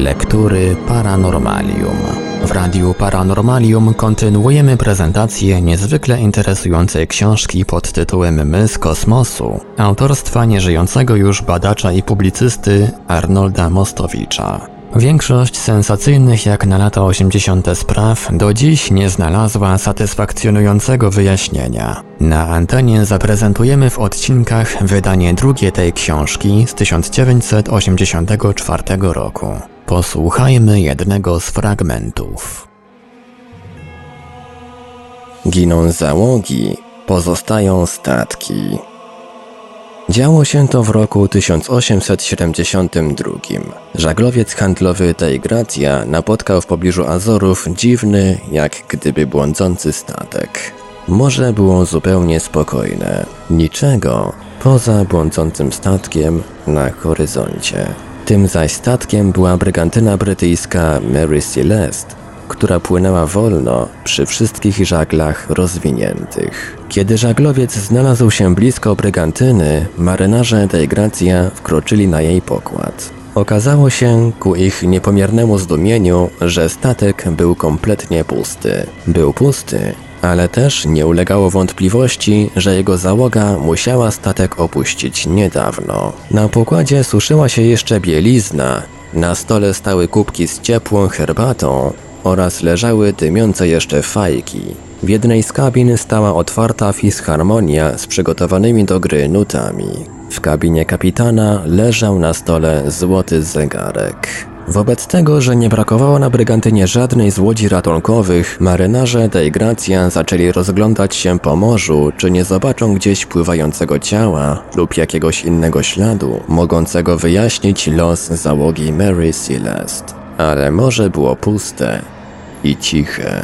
Lektury Paranormalium. W Radiu Paranormalium kontynuujemy prezentację niezwykle interesującej książki pod tytułem My z kosmosu, autorstwa nieżyjącego już badacza i publicysty Arnolda Mostowicza. Większość sensacyjnych jak na lata 80. spraw do dziś nie znalazła satysfakcjonującego wyjaśnienia. Na antenie zaprezentujemy w odcinkach wydanie drugie tej książki z 1984 roku. Posłuchajmy jednego z fragmentów. Giną załogi, pozostają statki. Działo się to w roku 1872. Żaglowiec handlowy Deigracja napotkał w pobliżu Azorów dziwny, jak gdyby błądzący statek. Morze było zupełnie spokojne. Niczego poza błądzącym statkiem na horyzoncie. Tym zaś statkiem była brygantyna brytyjska Mary Celeste, która płynęła wolno przy wszystkich żaglach rozwiniętych. Kiedy żaglowiec znalazł się blisko brygantyny, marynarze tej Gracja wkroczyli na jej pokład. Okazało się, ku ich niepomiernemu zdumieniu, że statek był kompletnie pusty. Był pusty, ale też nie ulegało wątpliwości, że jego załoga musiała statek opuścić niedawno. Na pokładzie suszyła się jeszcze bielizna, na stole stały kubki z ciepłą herbatą oraz leżały dymiące jeszcze fajki. W jednej z kabin stała otwarta fisharmonia z przygotowanymi do gry nutami. W kabinie kapitana leżał na stole złoty zegarek. Wobec tego, że nie brakowało na Brygantynie żadnej z łodzi ratunkowych, marynarze tej Gracja zaczęli rozglądać się po morzu, czy nie zobaczą gdzieś pływającego ciała lub jakiegoś innego śladu, mogącego wyjaśnić los załogi Mary Celeste. Ale morze było puste i ciche.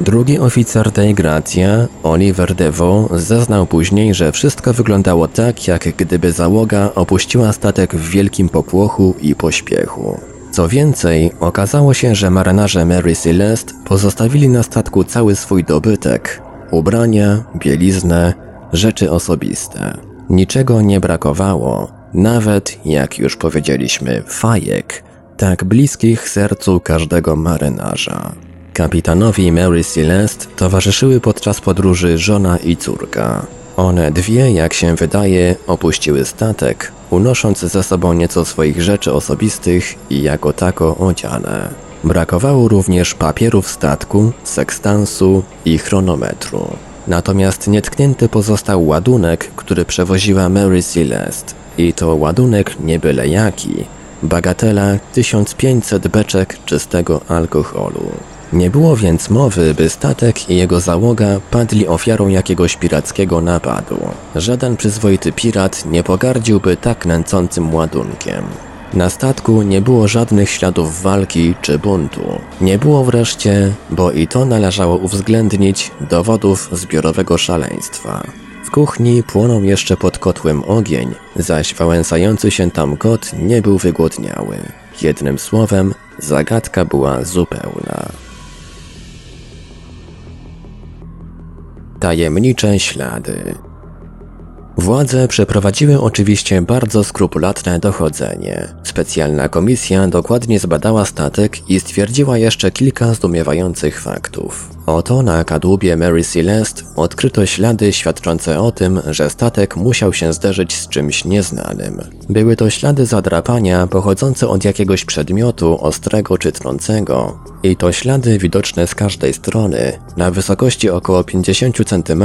Drugi oficer tej Gracja, Oliver Devo, zeznał później, że wszystko wyglądało tak, jak gdyby załoga opuściła statek w wielkim popłochu i pośpiechu. Co więcej, okazało się, że marynarze Mary Celeste pozostawili na statku cały swój dobytek ubrania, bieliznę, rzeczy osobiste. Niczego nie brakowało, nawet, jak już powiedzieliśmy, fajek, tak bliskich sercu każdego marynarza. Kapitanowi Mary Celeste towarzyszyły podczas podróży żona i córka. One dwie, jak się wydaje, opuściły statek, unosząc ze sobą nieco swoich rzeczy osobistych i jako tako odziane. Brakowało również papierów statku, sekstansu i chronometru. Natomiast nietknięty pozostał ładunek, który przewoziła Mary Celeste. I to ładunek nie byle jaki. Bagatela 1500 beczek czystego alkoholu. Nie było więc mowy, by statek i jego załoga padli ofiarą jakiegoś pirackiego napadu. Żaden przyzwoity pirat nie pogardziłby tak nęcącym ładunkiem. Na statku nie było żadnych śladów walki czy buntu. Nie było wreszcie, bo i to należało uwzględnić, dowodów zbiorowego szaleństwa. W kuchni płonął jeszcze pod kotłem ogień, zaś wałęsający się tam kot nie był wygłodniały. Jednym słowem, zagadka była zupełna. Tajemnicze ślady. Władze przeprowadziły oczywiście bardzo skrupulatne dochodzenie. Specjalna komisja dokładnie zbadała statek i stwierdziła jeszcze kilka zdumiewających faktów. Oto na kadłubie Mary Celeste odkryto ślady świadczące o tym, że statek musiał się zderzyć z czymś nieznanym. Były to ślady zadrapania pochodzące od jakiegoś przedmiotu ostrego czy trącego. I to ślady widoczne z każdej strony, na wysokości około 50 cm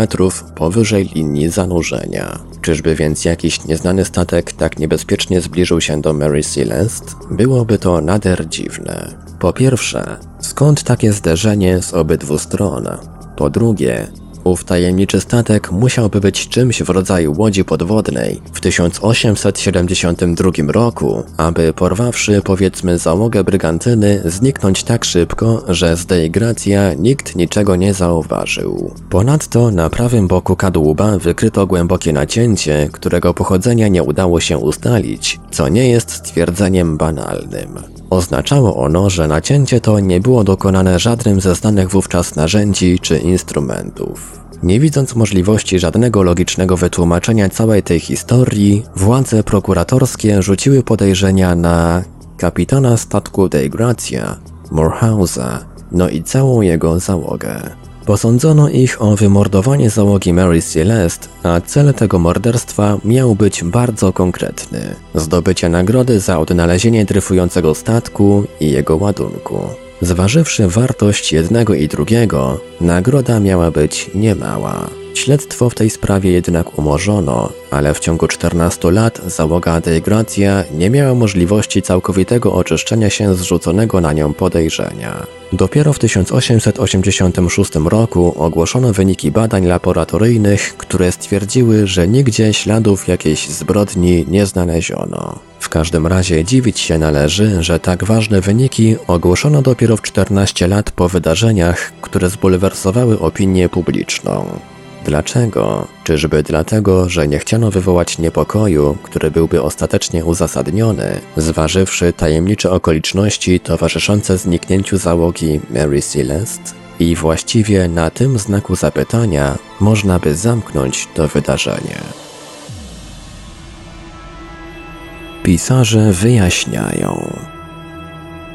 powyżej linii zanurzenia. Czyżby więc jakiś nieznany statek tak niebezpiecznie zbliżył się do Mary Celeste? Byłoby to nader dziwne. Po pierwsze, skąd takie zderzenie z obydwu stron? Po drugie, ów tajemniczy statek musiałby być czymś w rodzaju łodzi podwodnej w 1872 roku, aby porwawszy powiedzmy załogę brygantyny zniknąć tak szybko, że z Deigracja nikt niczego nie zauważył. Ponadto na prawym boku kadłuba wykryto głębokie nacięcie, którego pochodzenia nie udało się ustalić, co nie jest stwierdzeniem banalnym. Oznaczało ono, że nacięcie to nie było dokonane żadnym ze znanych wówczas narzędzi czy instrumentów. Nie widząc możliwości żadnego logicznego wytłumaczenia całej tej historii, władze prokuratorskie rzuciły podejrzenia na kapitana statku Dei Gratia, Morehouse'a, no i całą jego załogę. Posądzono ich o wymordowanie załogi Mary Celeste, a cel tego morderstwa miał być bardzo konkretny zdobycie nagrody za odnalezienie dryfującego statku i jego ładunku. Zważywszy wartość jednego i drugiego, nagroda miała być niemała. Śledztwo w tej sprawie jednak umorzono, ale w ciągu 14 lat załoga De Gratia nie miała możliwości całkowitego oczyszczenia się zrzuconego na nią podejrzenia. Dopiero w 1886 roku ogłoszono wyniki badań laboratoryjnych, które stwierdziły, że nigdzie śladów jakiejś zbrodni nie znaleziono. W każdym razie dziwić się należy, że tak ważne wyniki ogłoszono dopiero w 14 lat po wydarzeniach, które zbulwersowały opinię publiczną. Dlaczego? Czyżby dlatego, że nie chciano wywołać niepokoju, który byłby ostatecznie uzasadniony, zważywszy tajemnicze okoliczności towarzyszące zniknięciu załogi Mary Celeste? I właściwie na tym znaku zapytania można by zamknąć to wydarzenie. Pisarze wyjaśniają.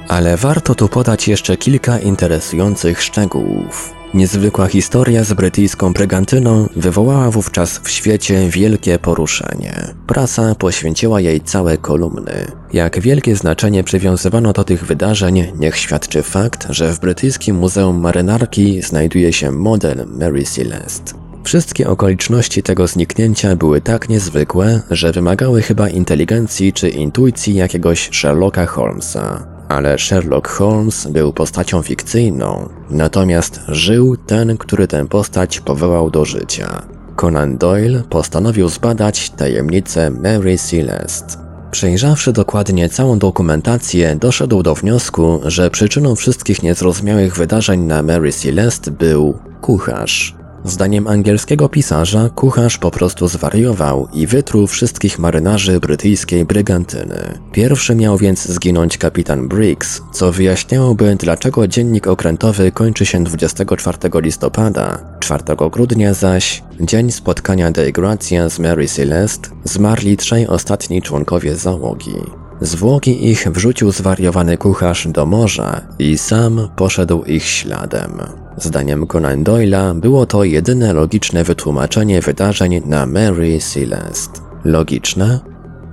Ale warto tu podać jeszcze kilka interesujących szczegółów. Niezwykła historia z brytyjską brygantyną wywołała wówczas w świecie wielkie poruszenie. Prasa poświęciła jej całe kolumny. Jak wielkie znaczenie przywiązywano do tych wydarzeń, niech świadczy fakt, że w brytyjskim Muzeum Marynarki znajduje się model Mary Celeste. Wszystkie okoliczności tego zniknięcia były tak niezwykłe, że wymagały chyba inteligencji czy intuicji jakiegoś Sherlocka Holmesa ale Sherlock Holmes był postacią fikcyjną, natomiast żył ten, który tę postać powołał do życia. Conan Doyle postanowił zbadać tajemnicę Mary Celeste. Przejrzawszy dokładnie całą dokumentację, doszedł do wniosku, że przyczyną wszystkich niezrozumiałych wydarzeń na Mary Celeste był kucharz. Zdaniem angielskiego pisarza, kucharz po prostu zwariował i wytruł wszystkich marynarzy brytyjskiej brygantyny. Pierwszy miał więc zginąć kapitan Briggs, co wyjaśniałoby, dlaczego dziennik okrętowy kończy się 24 listopada, 4 grudnia zaś, dzień spotkania De Gracia z Mary Celeste, zmarli trzej ostatni członkowie załogi. Zwłoki ich wrzucił zwariowany kucharz do morza i sam poszedł ich śladem. Zdaniem Conan Doyle'a było to jedyne logiczne wytłumaczenie wydarzeń na Mary Celeste. Logiczne?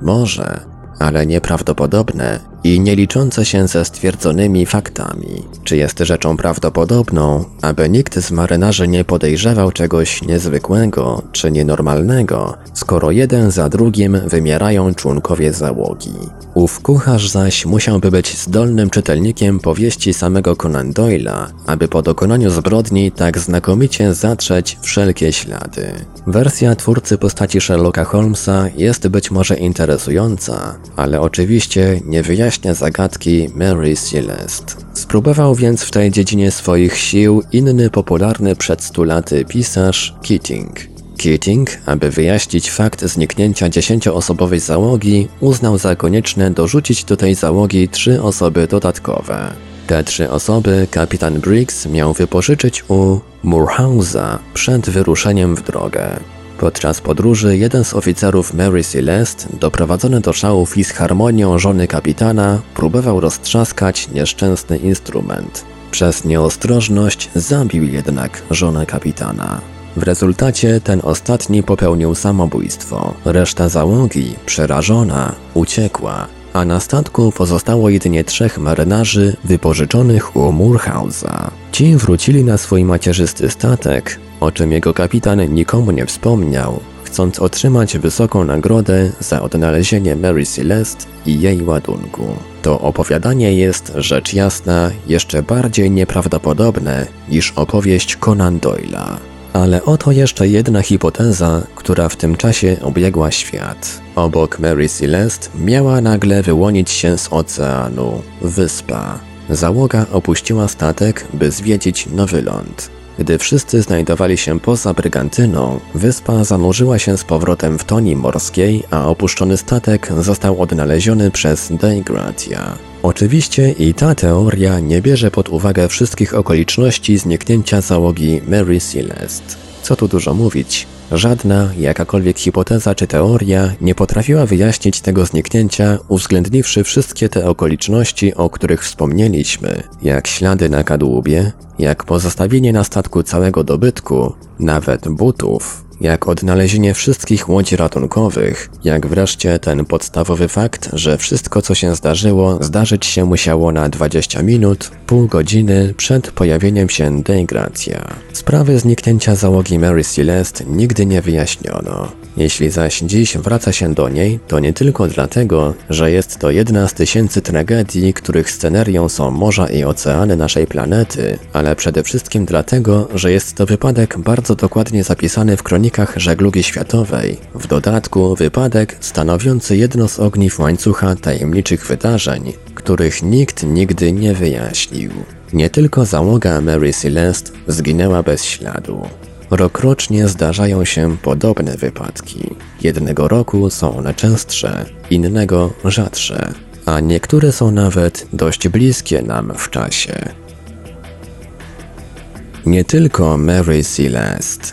Może, ale nieprawdopodobne i nie liczące się ze stwierdzonymi faktami. Czy jest rzeczą prawdopodobną, aby nikt z marynarzy nie podejrzewał czegoś niezwykłego czy nienormalnego, skoro jeden za drugim wymierają członkowie załogi? Ów kucharz zaś musiałby być zdolnym czytelnikiem powieści samego Conan Doyle'a, aby po dokonaniu zbrodni tak znakomicie zatrzeć wszelkie ślady. Wersja twórcy postaci Sherlocka Holmesa jest być może interesująca, ale oczywiście nie wyjaśnia wyjaśnia zagadki Mary Celeste. Spróbował więc w tej dziedzinie swoich sił inny popularny przed laty pisarz Keating. Keating, aby wyjaśnić fakt zniknięcia dziesięcioosobowej załogi, uznał za konieczne dorzucić do tej załogi trzy osoby dodatkowe. Te trzy osoby kapitan Briggs miał wypożyczyć u Moorhouse'a przed wyruszeniem w drogę. Podczas podróży jeden z oficerów Mary Celeste, doprowadzony do szału fisharmonią żony kapitana, próbował roztrzaskać nieszczęsny instrument. Przez nieostrożność zabił jednak żonę kapitana. W rezultacie ten ostatni popełnił samobójstwo. Reszta załogi, przerażona, uciekła, a na statku pozostało jedynie trzech marynarzy wypożyczonych u Moorhouse'a. Ci wrócili na swój macierzysty statek, o czym jego kapitan nikomu nie wspomniał, chcąc otrzymać wysoką nagrodę za odnalezienie Mary Celeste i jej ładunku. To opowiadanie jest, rzecz jasna, jeszcze bardziej nieprawdopodobne niż opowieść Conan Doyle'a. Ale oto jeszcze jedna hipoteza, która w tym czasie obiegła świat. Obok Mary Celeste miała nagle wyłonić się z oceanu wyspa. Załoga opuściła statek, by zwiedzić nowy ląd. Gdy wszyscy znajdowali się poza Brygantyną, wyspa zanurzyła się z powrotem w toni morskiej, a opuszczony statek został odnaleziony przez Dei Gratia. Oczywiście i ta teoria nie bierze pod uwagę wszystkich okoliczności zniknięcia załogi Mary Celeste. Co tu dużo mówić, Żadna, jakakolwiek hipoteza czy teoria nie potrafiła wyjaśnić tego zniknięcia, uwzględniwszy wszystkie te okoliczności, o których wspomnieliśmy, jak ślady na kadłubie, jak pozostawienie na statku całego dobytku, nawet butów, jak odnalezienie wszystkich łodzi ratunkowych, jak wreszcie ten podstawowy fakt, że wszystko co się zdarzyło, zdarzyć się musiało na 20 minut, pół godziny przed pojawieniem się Deigracja. Sprawy zniknięcia załogi Mary Celeste nigdy nie wyjaśniono. Jeśli zaś dziś wraca się do niej, to nie tylko dlatego, że jest to jedna z tysięcy tragedii, których scenerią są morza i oceany naszej planety, ale przede wszystkim dlatego, że jest to wypadek bardzo dokładnie zapisany w kronikach żeglugi światowej. W dodatku wypadek stanowiący jedno z ogniw łańcucha tajemniczych wydarzeń, których nikt nigdy nie wyjaśnił. Nie tylko załoga Mary Celeste zginęła bez śladu. Rokrocznie zdarzają się podobne wypadki. Jednego roku są one częstsze, innego rzadsze, a niektóre są nawet dość bliskie nam w czasie. Nie tylko Mary Celeste.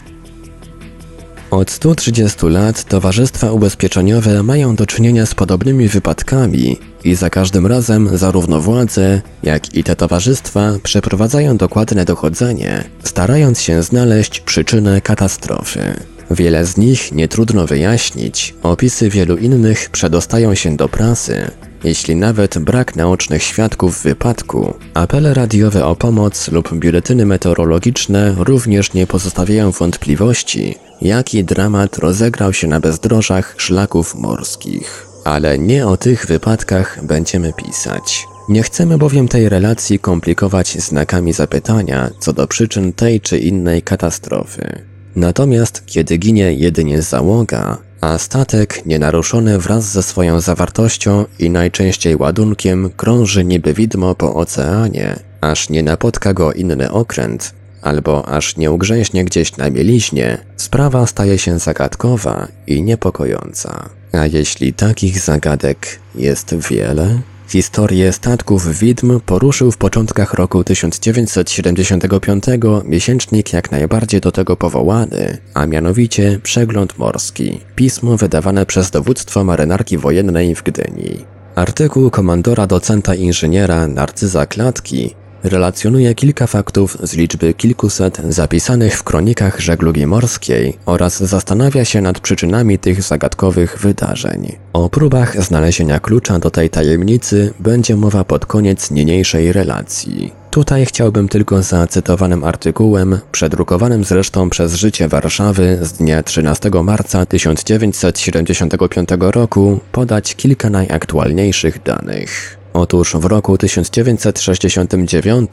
Od 130 lat towarzystwa ubezpieczeniowe mają do czynienia z podobnymi wypadkami i za każdym razem zarówno władze, jak i te towarzystwa przeprowadzają dokładne dochodzenie, starając się znaleźć przyczynę katastrofy. Wiele z nich nie trudno wyjaśnić, opisy wielu innych przedostają się do prasy, jeśli nawet brak naocznych świadków wypadku, apele radiowe o pomoc lub biuletyny meteorologiczne również nie pozostawiają wątpliwości, jaki dramat rozegrał się na bezdrożach szlaków morskich. Ale nie o tych wypadkach będziemy pisać. Nie chcemy bowiem tej relacji komplikować znakami zapytania co do przyczyn tej czy innej katastrofy. Natomiast kiedy ginie jedynie załoga, a statek nienaruszony wraz ze swoją zawartością i najczęściej ładunkiem krąży niby widmo po oceanie, aż nie napotka go inny okręt, albo aż nie ugrzęśnie gdzieś na mieliźnie, sprawa staje się zagadkowa i niepokojąca. A jeśli takich zagadek jest wiele? Historię statków widm poruszył w początkach roku 1975 miesięcznik jak najbardziej do tego powołany, a mianowicie Przegląd Morski, pismo wydawane przez dowództwo marynarki wojennej w Gdyni. Artykuł komandora docenta inżyniera Narcyza Klatki relacjonuje kilka faktów z liczby kilkuset zapisanych w kronikach żeglugi morskiej oraz zastanawia się nad przyczynami tych zagadkowych wydarzeń. O próbach znalezienia klucza do tej tajemnicy będzie mowa pod koniec niniejszej relacji. Tutaj chciałbym tylko za cytowanym artykułem, przedrukowanym zresztą przez Życie Warszawy z dnia 13 marca 1975 roku, podać kilka najaktualniejszych danych. Otóż w roku 1969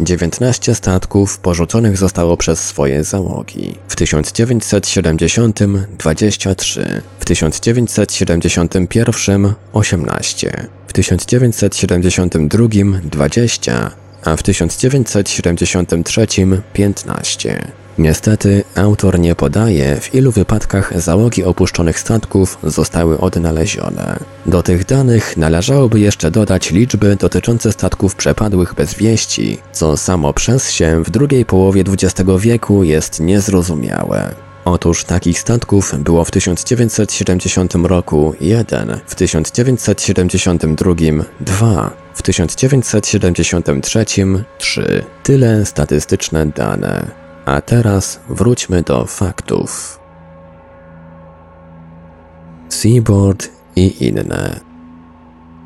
19 statków porzuconych zostało przez swoje załogi. W 1970 23, w 1971 18, w 1972 20, a w 1973 15. Niestety, autor nie podaje, w ilu wypadkach załogi opuszczonych statków zostały odnalezione. Do tych danych należałoby jeszcze dodać liczby dotyczące statków przepadłych bez wieści, co samo przez się w drugiej połowie XX wieku jest niezrozumiałe. Otóż takich statków było w 1970 roku 1, w 1972 2, w 1973 3. Tyle statystyczne dane. A teraz wróćmy do faktów. Seaboard i inne.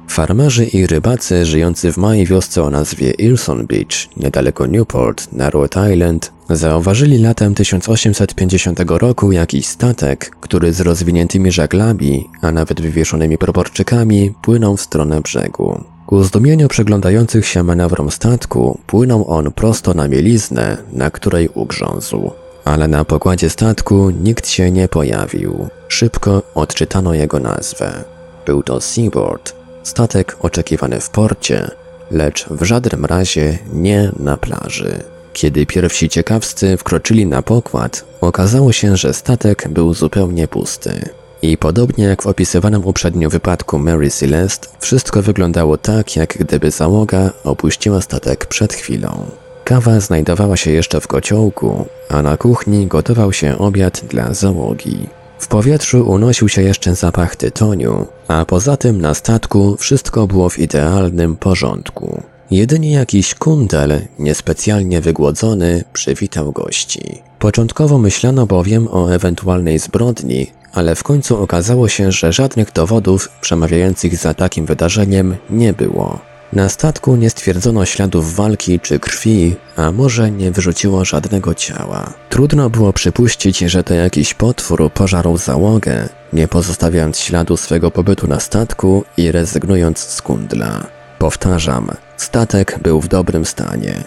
Farmerzy i rybacy żyjący w małej wiosce o nazwie Ilson Beach, niedaleko Newport, na Rhode Island, zauważyli latem 1850 roku jakiś statek, który z rozwiniętymi żaglami, a nawet wywieszonymi proporczykami, płynął w stronę brzegu. Ku zdumieniu przeglądających się manewrom statku, płynął on prosto na mieliznę, na której ugrzązł. Ale na pokładzie statku nikt się nie pojawił. Szybko odczytano jego nazwę. Był to Seaboard, statek oczekiwany w porcie, lecz w żadnym razie nie na plaży. Kiedy pierwsi ciekawscy wkroczyli na pokład, okazało się, że statek był zupełnie pusty. I podobnie jak w opisywanym uprzednio wypadku Mary Celeste, wszystko wyglądało tak, jak gdyby załoga opuściła statek przed chwilą. Kawa znajdowała się jeszcze w kociołku, a na kuchni gotował się obiad dla załogi. W powietrzu unosił się jeszcze zapach tytoniu, a poza tym na statku wszystko było w idealnym porządku. Jedynie jakiś kundel, niespecjalnie wygłodzony, przywitał gości. Początkowo myślano bowiem o ewentualnej zbrodni, ale w końcu okazało się, że żadnych dowodów przemawiających za takim wydarzeniem nie było. Na statku nie stwierdzono śladów walki czy krwi, a może nie wyrzuciło żadnego ciała. Trudno było przypuścić, że to jakiś potwór pożarł załogę, nie pozostawiając śladu swego pobytu na statku i rezygnując z kundla. Powtarzam, statek był w dobrym stanie.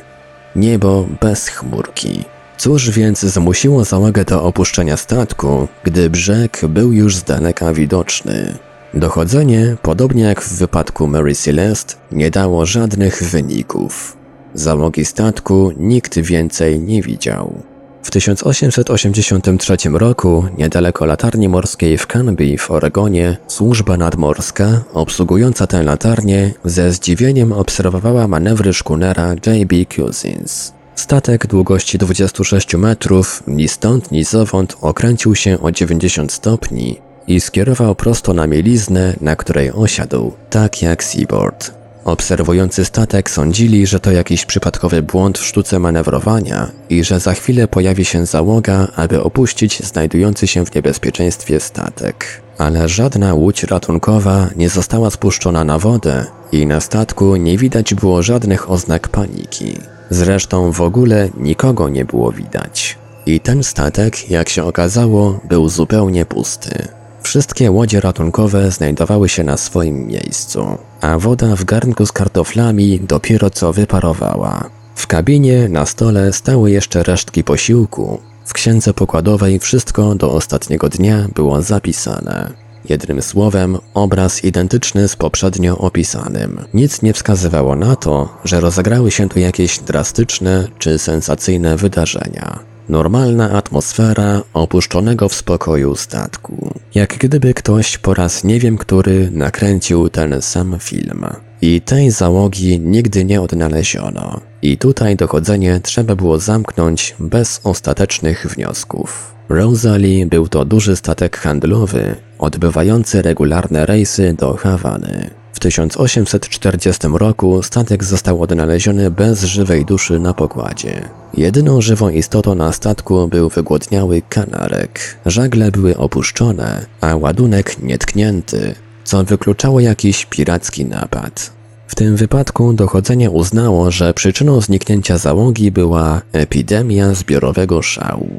Niebo bez chmurki. Cóż więc zmusiło załogę do opuszczenia statku, gdy brzeg był już z daleka widoczny? Dochodzenie, podobnie jak w wypadku Mary Celeste, nie dało żadnych wyników. Załogi statku nikt więcej nie widział. W 1883 roku, niedaleko latarni morskiej w Canby w Oregonie, służba nadmorska, obsługująca tę latarnię, ze zdziwieniem obserwowała manewry szkunera J.B. Cousins. Statek długości 26 metrów, ni stąd ni zowąd okręcił się o 90 stopni i skierował prosto na mieliznę, na której osiadł, tak jak Seaboard. Obserwujący statek sądzili, że to jakiś przypadkowy błąd w sztuce manewrowania i że za chwilę pojawi się załoga, aby opuścić znajdujący się w niebezpieczeństwie statek. Ale żadna łódź ratunkowa nie została spuszczona na wodę i na statku nie widać było żadnych oznak paniki. Zresztą w ogóle nikogo nie było widać. I ten statek, jak się okazało, był zupełnie pusty. Wszystkie łodzie ratunkowe znajdowały się na swoim miejscu, a woda w garnku z kartoflami dopiero co wyparowała. W kabinie na stole stały jeszcze resztki posiłku. W księdze pokładowej wszystko do ostatniego dnia było zapisane. Jednym słowem, obraz identyczny z poprzednio opisanym. Nic nie wskazywało na to, że rozegrały się tu jakieś drastyczne czy sensacyjne wydarzenia. Normalna atmosfera opuszczonego w spokoju statku. Jak gdyby ktoś po raz nie wiem który nakręcił ten sam film. I tej załogi nigdy nie odnaleziono. I tutaj dochodzenie trzeba było zamknąć bez ostatecznych wniosków. Rosalie był to duży statek handlowy, odbywający regularne rejsy do Hawany. W 1840 roku statek został odnaleziony bez żywej duszy na pokładzie. Jedyną żywą istotą na statku był wygłodniały kanarek. Żagle były opuszczone, a ładunek nietknięty, co wykluczało jakiś piracki napad. W tym wypadku dochodzenie uznało, że przyczyną zniknięcia załogi była epidemia zbiorowego szału.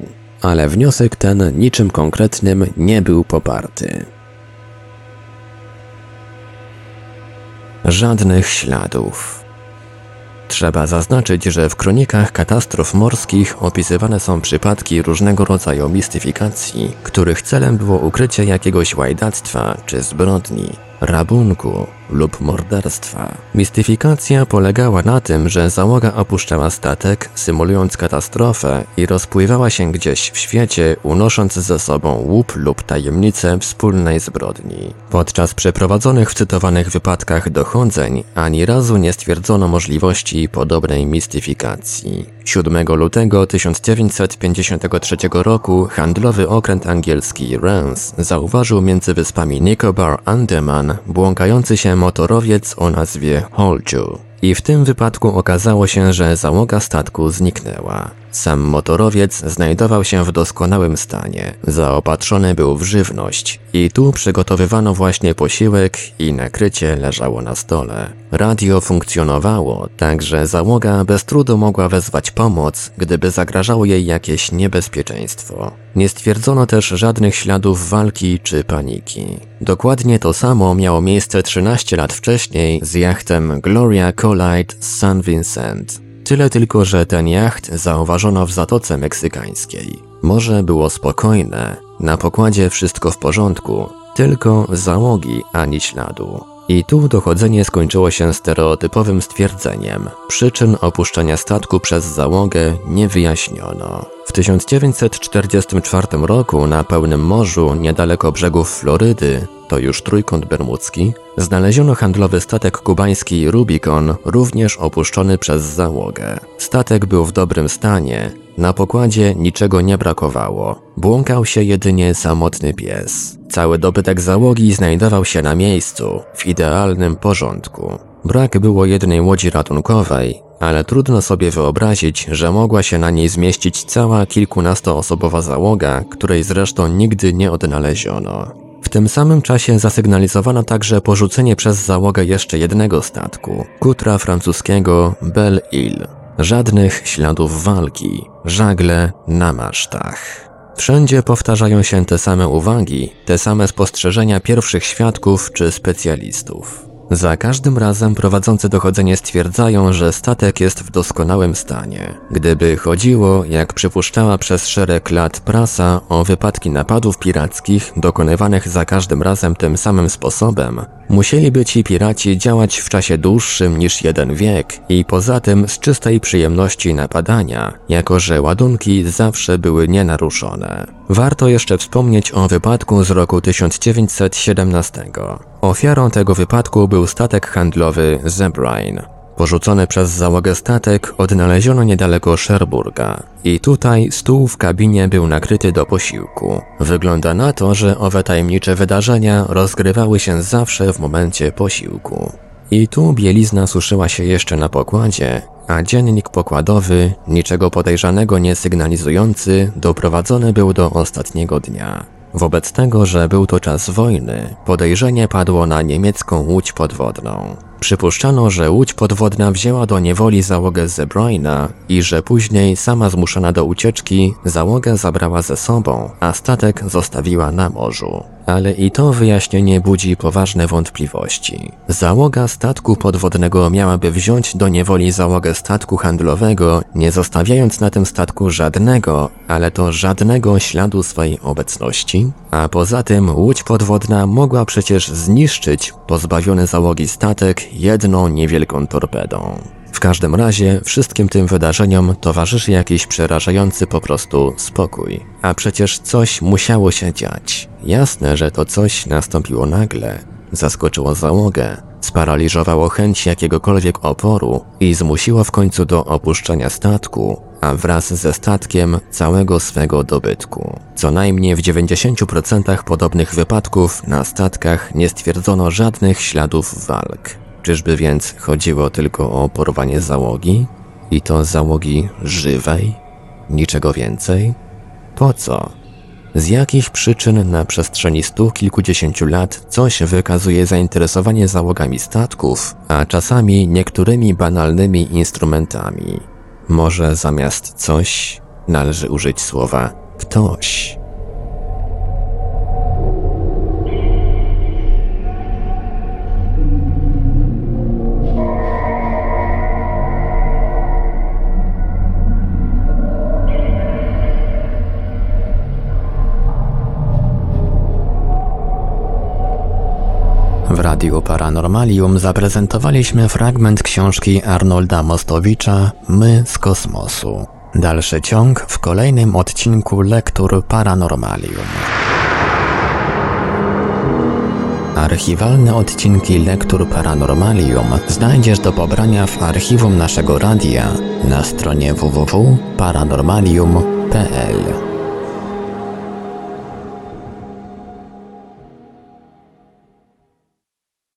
Ale wniosek ten niczym konkretnym nie był poparty. Żadnych śladów. Trzeba zaznaczyć, że w kronikach katastrof morskich opisywane są przypadki różnego rodzaju mistyfikacji, których celem było ukrycie jakiegoś łajdactwa czy zbrodni, rabunku, lub morderstwa. Mistyfikacja polegała na tym, że załoga opuszczała statek, symulując katastrofę i rozpływała się gdzieś w świecie, unosząc ze sobą łup lub tajemnicę wspólnej zbrodni. Podczas przeprowadzonych w cytowanych wypadkach dochodzeń ani razu nie stwierdzono możliwości podobnej mistyfikacji. 7 lutego 1953 roku handlowy okręt angielski Rance zauważył między wyspami Nicobar Andaman błąkający się motorowiec o nazwie Holju. I w tym wypadku okazało się, że załoga statku zniknęła. Sam motorowiec znajdował się w doskonałym stanie. Zaopatrzony był w żywność i tu przygotowywano właśnie posiłek i nakrycie leżało na stole. Radio funkcjonowało, także załoga bez trudu mogła wezwać pomoc, gdyby zagrażało jej jakieś niebezpieczeństwo. Nie stwierdzono też żadnych śladów walki czy paniki. Dokładnie to samo miało miejsce 13 lat wcześniej z jachtem Gloria Collide z San Vincent. Tyle tylko, że ten jacht zauważono w Zatoce Meksykańskiej. Morze było spokojne, na pokładzie wszystko w porządku, tylko załogi ani śladu. I tu dochodzenie skończyło się stereotypowym stwierdzeniem. Przyczyn opuszczenia statku przez załogę nie wyjaśniono. W 1944 roku na pełnym morzu, niedaleko brzegów Florydy, to już trójkąt bermudzki, znaleziono handlowy statek kubański Rubicon, również opuszczony przez załogę. Statek był w dobrym stanie, na pokładzie niczego nie brakowało. Błąkał się jedynie samotny pies. Cały dobytek załogi znajdował się na miejscu, w idealnym porządku. Brak było jednej łodzi ratunkowej, ale trudno sobie wyobrazić, że mogła się na niej zmieścić cała kilkunastoosobowa załoga, której zresztą nigdy nie odnaleziono. W tym samym czasie zasygnalizowano także porzucenie przez załogę jeszcze jednego statku, kutra francuskiego Belle Ile. Żadnych śladów walki, żagle na masztach. Wszędzie powtarzają się te same uwagi, te same spostrzeżenia pierwszych świadków czy specjalistów. Za każdym razem prowadzący dochodzenie stwierdzają, że statek jest w doskonałym stanie. Gdyby chodziło, jak przypuszczała przez szereg lat prasa, o wypadki napadów pirackich dokonywanych za każdym razem tym samym sposobem, musieliby ci piraci działać w czasie dłuższym niż jeden wiek i poza tym z czystej przyjemności napadania, jako że ładunki zawsze były nienaruszone. Warto jeszcze wspomnieć o wypadku z roku 1917. Ofiarą tego wypadku był statek handlowy Zebrine. Porzucony przez załogę statek odnaleziono niedaleko Sherburga i tutaj stół w kabinie był nakryty do posiłku. Wygląda na to, że owe tajemnicze wydarzenia rozgrywały się zawsze w momencie posiłku. I tu bielizna suszyła się jeszcze na pokładzie, a dziennik pokładowy, niczego podejrzanego nie sygnalizujący, doprowadzony był do ostatniego dnia. Wobec tego, że był to czas wojny, podejrzenie padło na niemiecką łódź podwodną. Przypuszczano, że łódź podwodna wzięła do niewoli załogę Zebrina i że później, sama zmuszona do ucieczki, załogę zabrała ze sobą, a statek zostawiła na morzu. Ale i to wyjaśnienie budzi poważne wątpliwości. Załoga statku podwodnego miałaby wziąć do niewoli załogę statku handlowego, nie zostawiając na tym statku żadnego, ale to żadnego śladu swojej obecności? A poza tym łódź podwodna mogła przecież zniszczyć pozbawiony załogi statek jedną niewielką torpedą. W każdym razie wszystkim tym wydarzeniom towarzyszy jakiś przerażający po prostu spokój. A przecież coś musiało się dziać. Jasne, że to coś nastąpiło nagle, zaskoczyło załogę, sparaliżowało chęć jakiegokolwiek oporu i zmusiło w końcu do opuszczenia statku, a wraz ze statkiem całego swego dobytku. Co najmniej w 90% podobnych wypadków na statkach nie stwierdzono żadnych śladów walk. Czyżby więc chodziło tylko o porwanie załogi? I to załogi żywej? Niczego więcej? Po co? Z jakich przyczyn na przestrzeni stu kilkudziesięciu lat coś wykazuje zainteresowanie załogami statków, a czasami niektórymi banalnymi instrumentami? Może zamiast coś należy użyć słowa ktoś. Paranormalium zaprezentowaliśmy fragment książki Arnolda Mostowicza My z kosmosu. Dalszy ciąg w kolejnym odcinku Lektur Paranormalium. Archiwalne odcinki Lektur Paranormalium znajdziesz do pobrania w archiwum naszego radia na stronie www.paranormalium.pl.